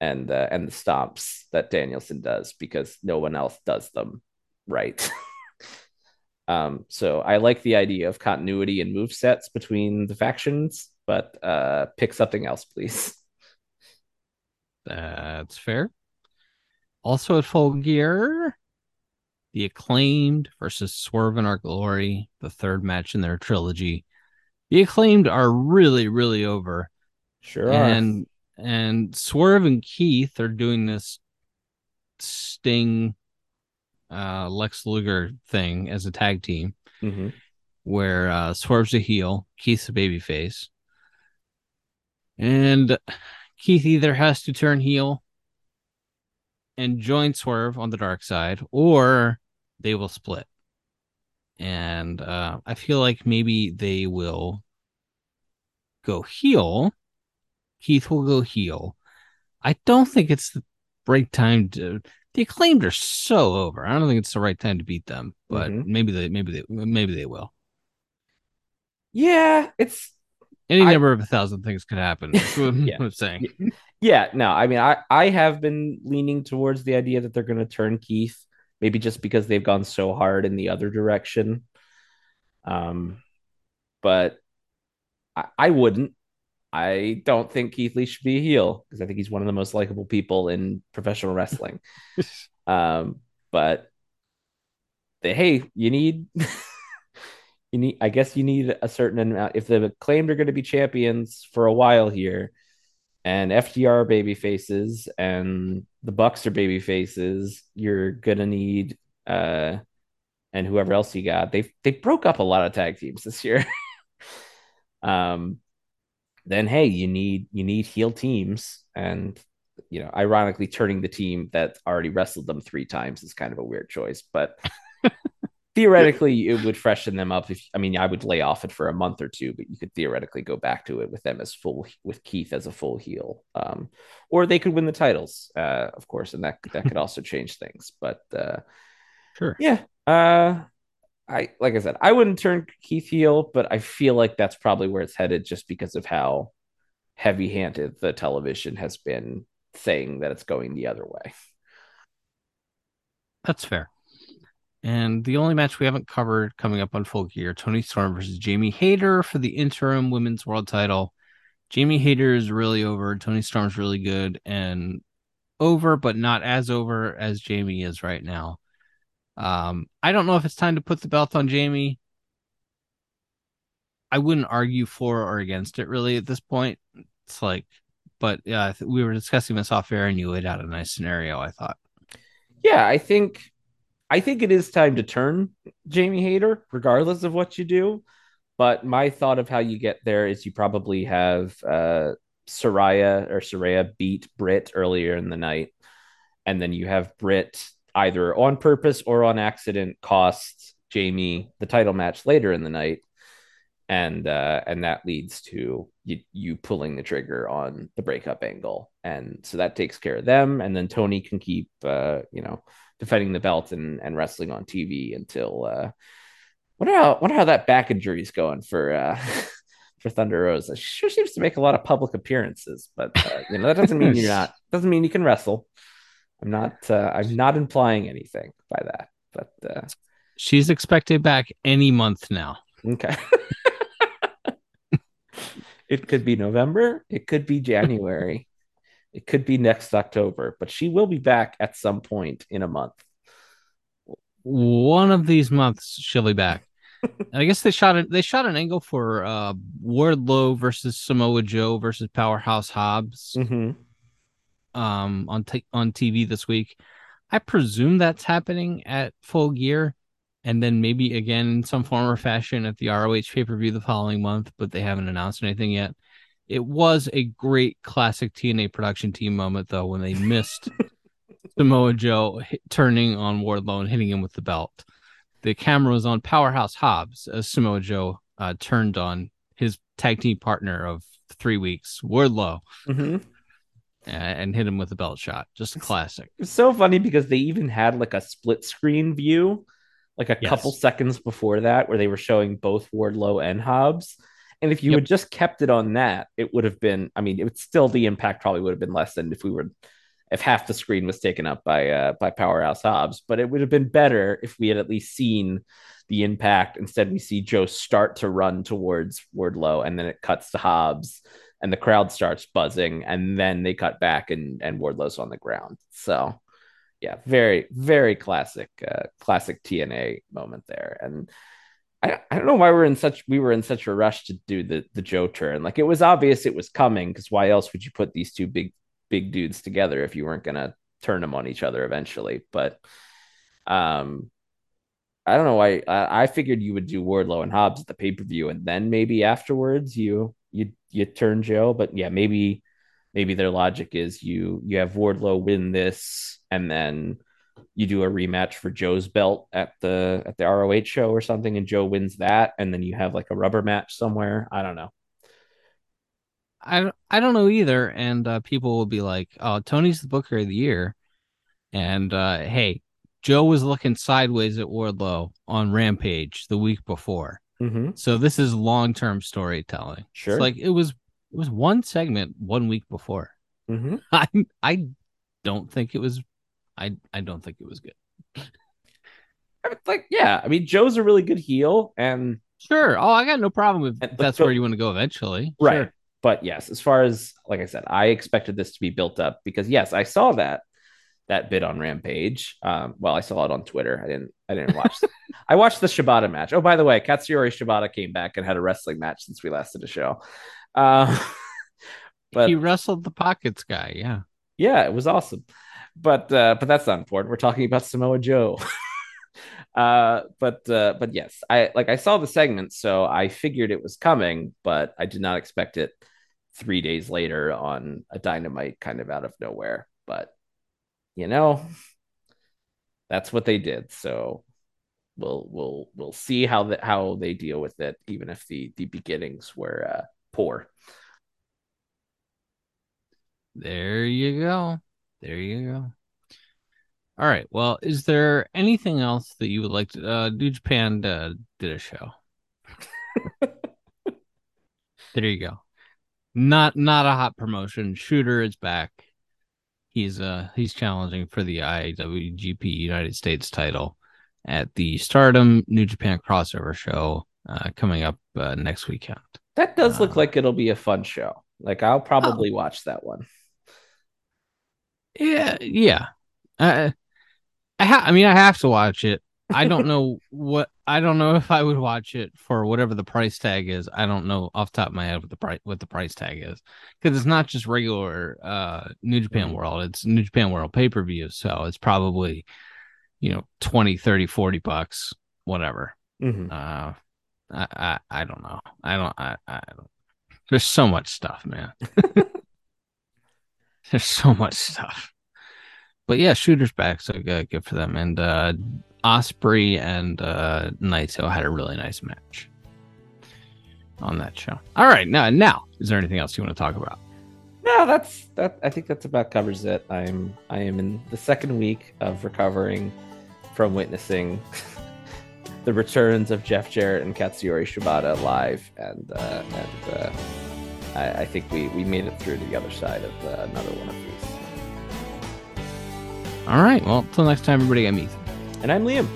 and uh, and the stomps that Danielson does because no one else does them right. um, so I like the idea of continuity and move sets between the factions, but uh, pick something else, please. That's fair. Also at full gear, the acclaimed versus Swerve in Our Glory, the third match in their trilogy. The acclaimed are really, really over. Sure. And and Swerve and Keith are doing this Sting uh Lex Luger thing as a tag team hmm where uh Swerve's a heel, Keith's a babyface. And Keith either has to turn heel and join Swerve on the dark side, or they will split. And uh, I feel like maybe they will go heel. Keith will go heel. I don't think it's the right time to. The acclaimed are so over. I don't think it's the right time to beat them, but Mhm. maybe they, maybe they, maybe they will. Yeah, it's Any I- number of a thousand things could happen. What Yeah. I'm saying. yeah. No, I mean, I I have been leaning towards the idea that they're going to turn Keith, maybe just because they've gone so hard in the other direction. Um, but I, I wouldn't. I don't think Keith Lee should be a heel because I think he's one of the most likable people in professional wrestling. um, but the, hey, you need you need I guess you need a certain amount if the claimed are going to be champions for a while here and FTR baby faces and the Bucks are baby faces, you're gonna need uh and whoever else you got. They they broke up a lot of tag teams this year. um then hey, you need you need heel teams and you know, ironically turning the team that already wrestled them 3 times is kind of a weird choice, but theoretically it would freshen them up if I mean I would lay off it for a month or two, but you could theoretically go back to it with them as full with Keith as a full heel. Um, or they could win the titles, uh, of course, and that that could also change things. But uh, Sure. yeah, uh, I like I said, I wouldn't turn Keith heel, but I feel like that's probably where it's headed, just because of how heavy-handed the television has been saying that it's going the other way. That's fair. And the only match we haven't covered coming up on Full Gear, Toni Storm versus Jamie Hayter for the interim women's world title. Jamie Hayter is really over. Toni Storm's really good and over, but not as over as Jamie is right now. Um, I don't know if it's time to put the belt on Jamie. I wouldn't argue for or against it really at this point. It's like, but yeah, we were discussing this off air and you laid out a nice scenario, I thought. Yeah, I think I think it is time to turn Jamie Hayter, regardless of what you do. But my thought of how you get there is you probably have uh Soraya or Soraya beat Britt earlier in the night, and then you have Britt either on purpose or on accident cost Jamie the title match later in the night. And uh, and that leads to you, you pulling the trigger on the breakup angle, and so that takes care of them. And then Toni can keep uh, you know defending the belt and, and wrestling on TV until uh wonder how wonder how that back injury is going for uh for Thunder Rosa. She sure seems to make a lot of public appearances, but uh, you know that doesn't mean you're not doesn't mean you can wrestle. I'm not uh, I'm not implying anything by that, but uh, She's expected back any month now. okay. it could be November, it could be January, it could be next October, but she will be back at some point in a month. One of these months she'll be back. I guess they shot it. They shot an angle for uh Wardlow versus Samoa Joe versus Powerhouse Hobbs Mm-hmm. um on t- on TV this week. I presume that's happening at Full Gear, and then maybe again in some form or fashion at the ROH pay per view the following month. But they haven't announced anything yet. It was a great classic TNA production team moment though when they missed Samoa Joe hit, turning on Wardlow and hitting him with the belt. The camera was on Powerhouse Hobbs as Samoa Joe uh, turned on his tag team partner of three weeks, Wardlow. Mm-hmm. and hit him with a belt shot. Just a classic. It was so funny because they even had like a split screen view, like a Yes. couple seconds before that, where they were showing both Wardlow and Hobbs. And if you Yep. had just kept it on that, it would have been. I mean, it would still the impact probably would have been less than if we were, if half the screen was taken up by uh, by Powerhouse Hobbs. But it would have been better if we had at least seen the impact. Instead, we see Joe start to run towards Wardlow, and then it cuts to Hobbs, and the crowd starts buzzing, and then they cut back, and and Wardlow's on the ground. So, yeah, very very classic, uh, classic TNA moment there, and. I, I don't know why we're in such we were in such a rush to do the the Joe turn. Like it was obvious it was coming because why else would you put these two big big dudes together if you weren't gonna turn them on each other eventually? But um, I don't know why. I, I figured you would do Wardlow and Hobbs at the pay per view, and then maybe afterwards you you you turn Joe. But yeah, maybe maybe their logic is you you have Wardlow win this, and then you do a rematch for Joe's belt at the at the ROH show or something, and Joe wins that, and then you have like a rubber match somewhere. I don't know. I don't- I don't know either, and uh, people will be like, "Oh, Tony's the Booker of the Year," and uh, hey, Joe was looking sideways at Wardlow on Rampage the week before, Mm-hmm. so this is long term storytelling. Sure. It's like it was it was one segment one week before. Mm-hmm. I I don't think it was. I I don't think it was good. Like, yeah, I mean, Joe's a really good heel, and Sure. Oh, I got no problem if And- that's where you want to go eventually. right. Sure. But yes, as far as like I said, I expected this to be built up because yes, I saw that that bit on Rampage. Um, well, I saw it on Twitter. I didn't. I didn't watch. I watched the Shibata match. Oh, by the way, Katsuyori Shibata came back and had a wrestling match since we last did a show. Uh, but he wrestled the pockets guy. Yeah. yeah, it was awesome. But uh, but that's not important. We're talking about Samoa Joe. uh, but uh, but yes, I like I saw the segment, so I figured it was coming, but I did not expect it three days later on a dynamite kind of out of nowhere. But you know, that's what they did. So we'll we'll we'll see how that how they deal with it, even if the the beginnings were uh, poor. There you go. There you go. All right. Well, is there anything else that you would like to? Uh, New Japan uh, did a show. there you go. Not not a hot promotion. Shota is back. He's uh he's challenging for the IWGP United States title at the Stardom New Japan crossover show uh, coming up uh, next weekend. That does look Uh, like it'll be a fun show. Like I'll probably watch that one. Yeah, yeah. Uh, I ha- I mean, I have to watch it. I don't know what I don't know if I would watch it for whatever the price tag is. I don't know off the top of my head what the price what the price tag is because it's not just regular uh New Japan Mhm. World. It's New Japan World pay per view, so it's probably you know 20, 30, 40 bucks, whatever. Mhm. Uh, I I, I don't know. I don't I, I don't. There's so much stuff, man. There's so much stuff. But yeah, Shota's back, so good, good for them. And uh Ospreay and uh Naito had a really nice match on that show. All right, now now is there anything else you want to talk about? No, that's that. I think that's about covers it. I'm I am in the second week of recovering from witnessing the returns of Jeff Jarrett and Katsuyori Shibata live, and uh, and uh, I, I think we we made it through to the other side of uh, another one of these. All right, well, until next time, everybody. I'm Ethan. And I'm Liam.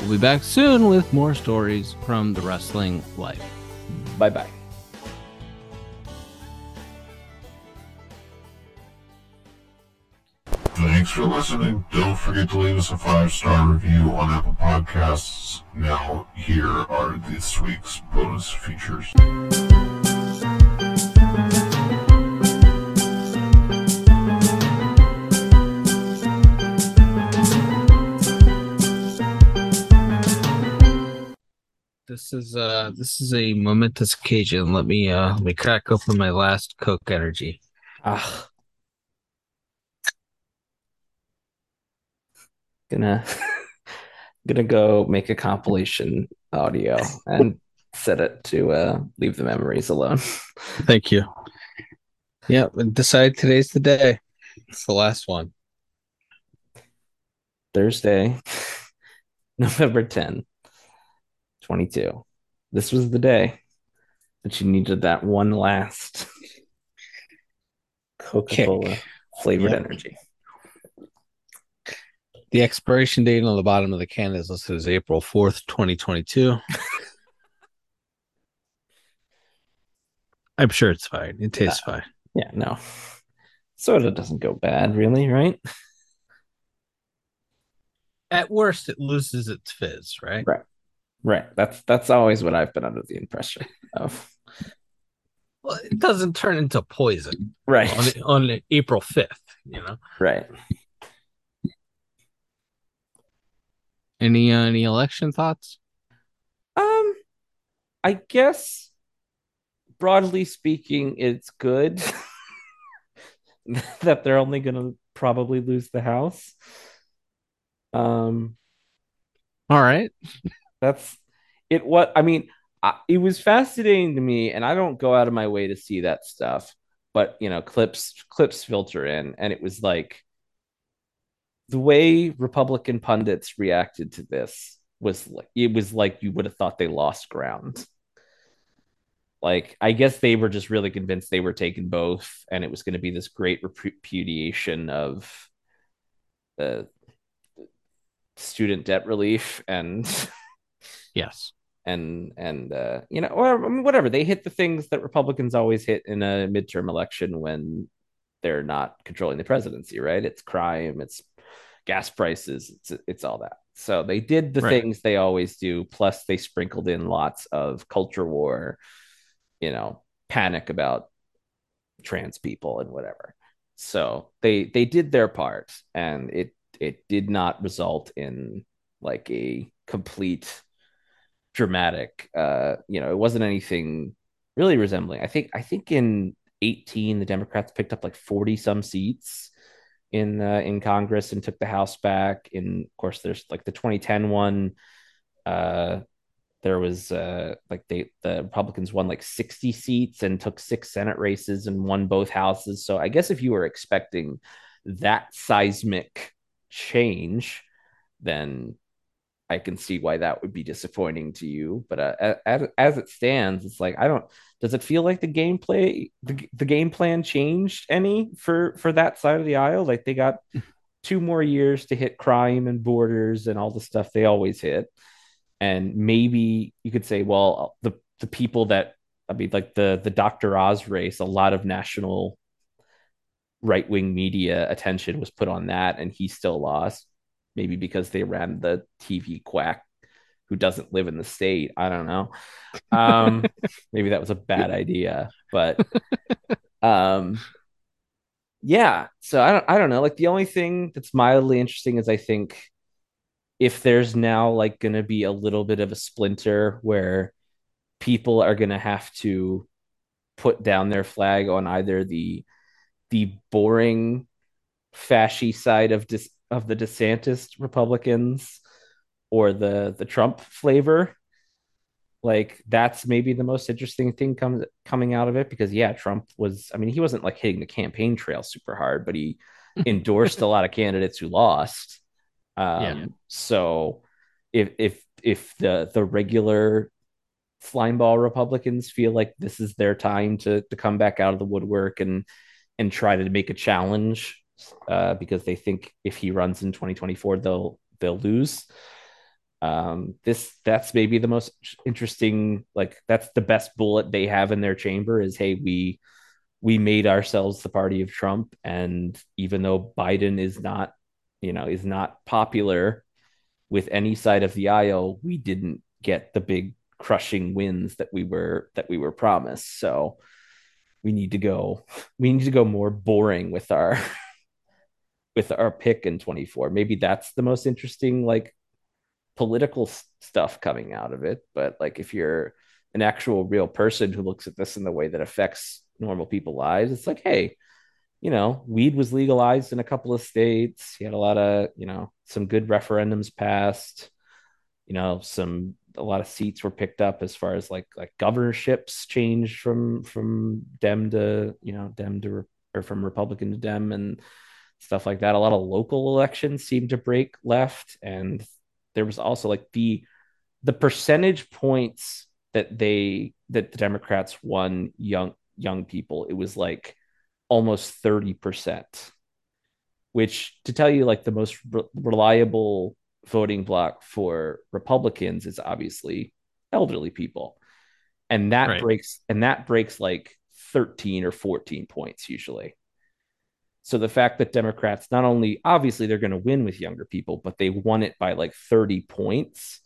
We'll be back soon with more stories from the wrestling life. Bye bye. Thanks for listening. Don't forget to leave us a five star review on Apple Podcasts. Now, here are this week's bonus features. This is uh this is a momentous occasion. Let me uh let me crack open my last Coke Energy. Ah. Gonna gonna go make a compilation audio and set it to uh leave the memories alone. Thank you. Yeah, decide today's the day. It's the last one. Thursday, November 10, 22. This was the day that you needed that one last Coca Cola flavored Yep. energy. The expiration date on the bottom of the can is listed as April 4th, 2022. I'm sure it's fine. It tastes uh, fine. Yeah, no. Soda doesn't go bad, really, right? At worst, it loses its fizz, right? Right. Right. That's that's always what I've been under the impression of. Well, it doesn't turn into poison Right. on, on April 5th, you know? Right. Any uh, any election thoughts? Um, I guess broadly speaking, it's good that they're only gonna probably lose the house. Um, All right. That's it. What I mean, I, it was fascinating to me, and I don't go out of my way to see that stuff, but you know, clips clips filter in, and it was like the way Republican pundits reacted to this was like it was like you would have thought they lost ground. Like I guess they were just really convinced they were taking both, and it was going to be this great repudiation of the student debt relief and Yes. and and uh, you know, or I mean, whatever they hit the things that Republicans always hit in a midterm election when they're not controlling the presidency, right? It's crime, it's gas prices, it's it's all that. So they did the Right. things they always do. Plus, they sprinkled in lots of culture war, you know, panic about trans people and whatever. So they they did their part, and it it did not result in like a complete dramatic uh you know it wasn't anything really resembling. I think i think in 18 the democrats picked up like 40 some seats in uh, in congress and took the house back. In of course there's like the 2010 one uh there was uh like they the republicans won like 60 seats and took six senate races and won both houses. So i guess if you were expecting that seismic change then I can see why that would be disappointing to you. But uh, as as it stands, it's like I don't. Does it feel like the gameplay, the, the game plan changed any for for that side of the aisle? Like they got two more years to hit crime and borders and all the stuff they always hit, and maybe you could say, well, the the people that I mean, like the the Dr. Oz race, a lot of national right wing media attention was put on that, and he still lost maybe because they ran the TV quack who doesn't live in the state. I don't know. Um, maybe that was a bad idea, but um, yeah. So I don't. I don't know. Like the only thing that's mildly interesting is I think if there's now like going to be a little bit of a splinter where people are going to have to put down their flag on either the the boring fashy side of dis- of the DeSantis Republicans or the the Trump flavor. Like that's maybe the most interesting thing comes coming out of it because yeah, Trump was I mean he wasn't like hitting the campaign trail super hard, but he endorsed a lot of candidates who lost. Um, Yeah. so if if if the the regular slime ball Republicans feel like this is their time to to come back out of the woodwork and and try to make a challenge uh, because they think if he runs in 2024 they'll they'll lose. Um this that's maybe the most interesting like that's the best bullet they have in their chamber is hey we we made ourselves the party of trump. And even though biden is not you know is not popular with any side of the aisle we didn't get the big crushing wins that we were that we were promised. So we need to go we need to go more boring with our with our pick in 24 maybe that's the most interesting like political stuff coming out of it but like if you're an actual real person who looks at this in the way that affects normal people lives it's like hey you know weed was legalized in a couple of states. You had a lot of you know some good referendums passed. You know, some a lot of seats were picked up as far as like like governorships changed from from Dem to you know Dem to or from Republican to Dem and stuff like that. A lot of local elections seemed to break left, and there was also like the the percentage points that they that the Democrats won young young people. It was like almost thirty percent, which to tell you like the most re- reliable voting block for Republicans is obviously elderly people. And that right. breaks and that breaks like 13 or 14 points usually. So the fact that Democrats not only obviously they're going to win with younger people, but they won it by like 30 points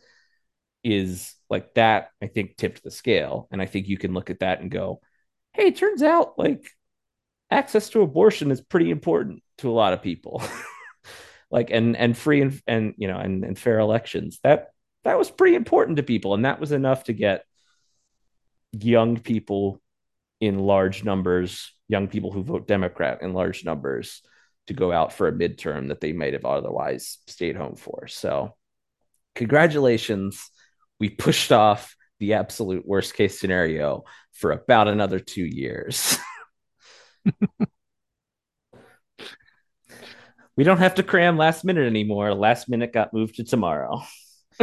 is like that, I think tipped the scale. And I think you can look at that and go, hey, it turns out like access to abortion is pretty important to a lot of people. like and and free and and you know and, and fair elections. That that was pretty important to people. And that was enough to get young people in large numbers young people who vote Democrat in large numbers to go out for a midterm that they might have otherwise stayed home for. So, congratulations. We pushed off the absolute worst case scenario for about another two years. we don't have to cram last minute anymore. Last minute got moved to tomorrow.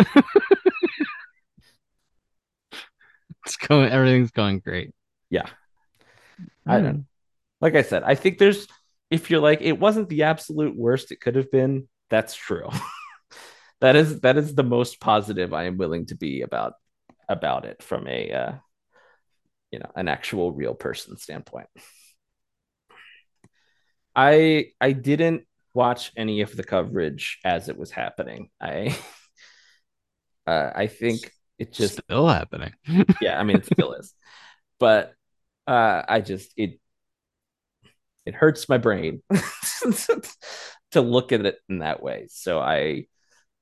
it's going everything's going great. Yeah. I hmm. don't like I said, I think there's if you're like it wasn't the absolute worst it could have been, that's true. that is that is the most positive I am willing to be about about it from a uh, you know an actual real person standpoint. I I didn't watch any of the coverage as it was happening. I uh, I think it just still happening. yeah, I mean it still is, but uh, I just it it hurts my brain to look at it in that way. So I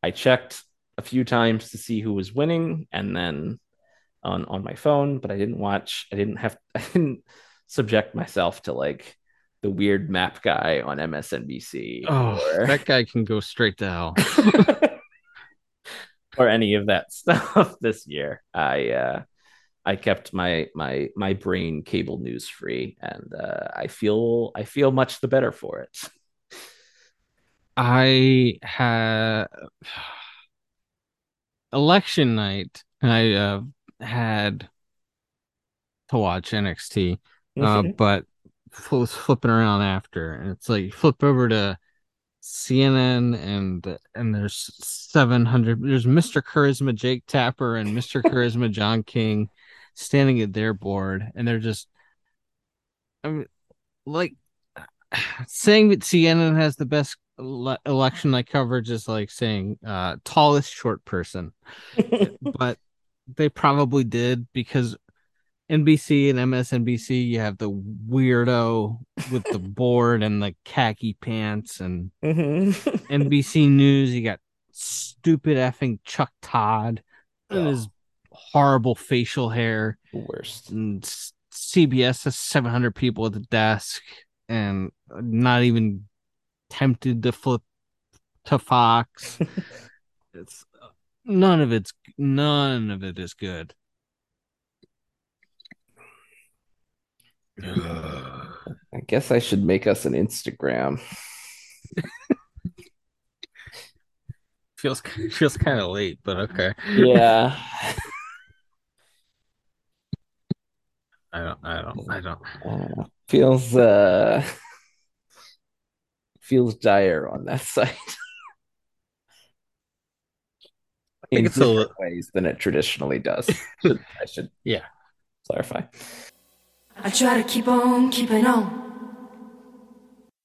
I checked a few times to see who was winning and then on on my phone, but I didn't watch I didn't have I didn't subject myself to like the weird map guy on MSNBC. Oh, or... that guy can go straight to hell. or any of that stuff this year. I uh I kept my my my brain cable news free, and uh, I feel I feel much the better for it. I had election night. And I uh, had to watch NXT, uh, mm-hmm. but was flipping around after, and it's like flip over to CNN and and there's 700 there's Mr. Charisma Jake Tapper and Mr. Charisma John King standing at their board and they're just I mean like saying that CNN has the best ele- election night coverage is like saying uh tallest short person. but they probably did because NBC and MSNBC, you have the weirdo with the board and the khaki pants, and mm-hmm. NBC News, you got stupid effing Chuck Todd and oh. his horrible facial hair. Worst. And CBS has 700 people at the desk and not even tempted to flip to Fox. it's none of it's none of it is good. I guess I should make us an Instagram. feels feels kind of late, but okay. Yeah. I don't. I don't. I don't. Uh, feels uh feels dire on that site. In different a... ways than it traditionally does. I should yeah clarify. I try to keep on keeping on.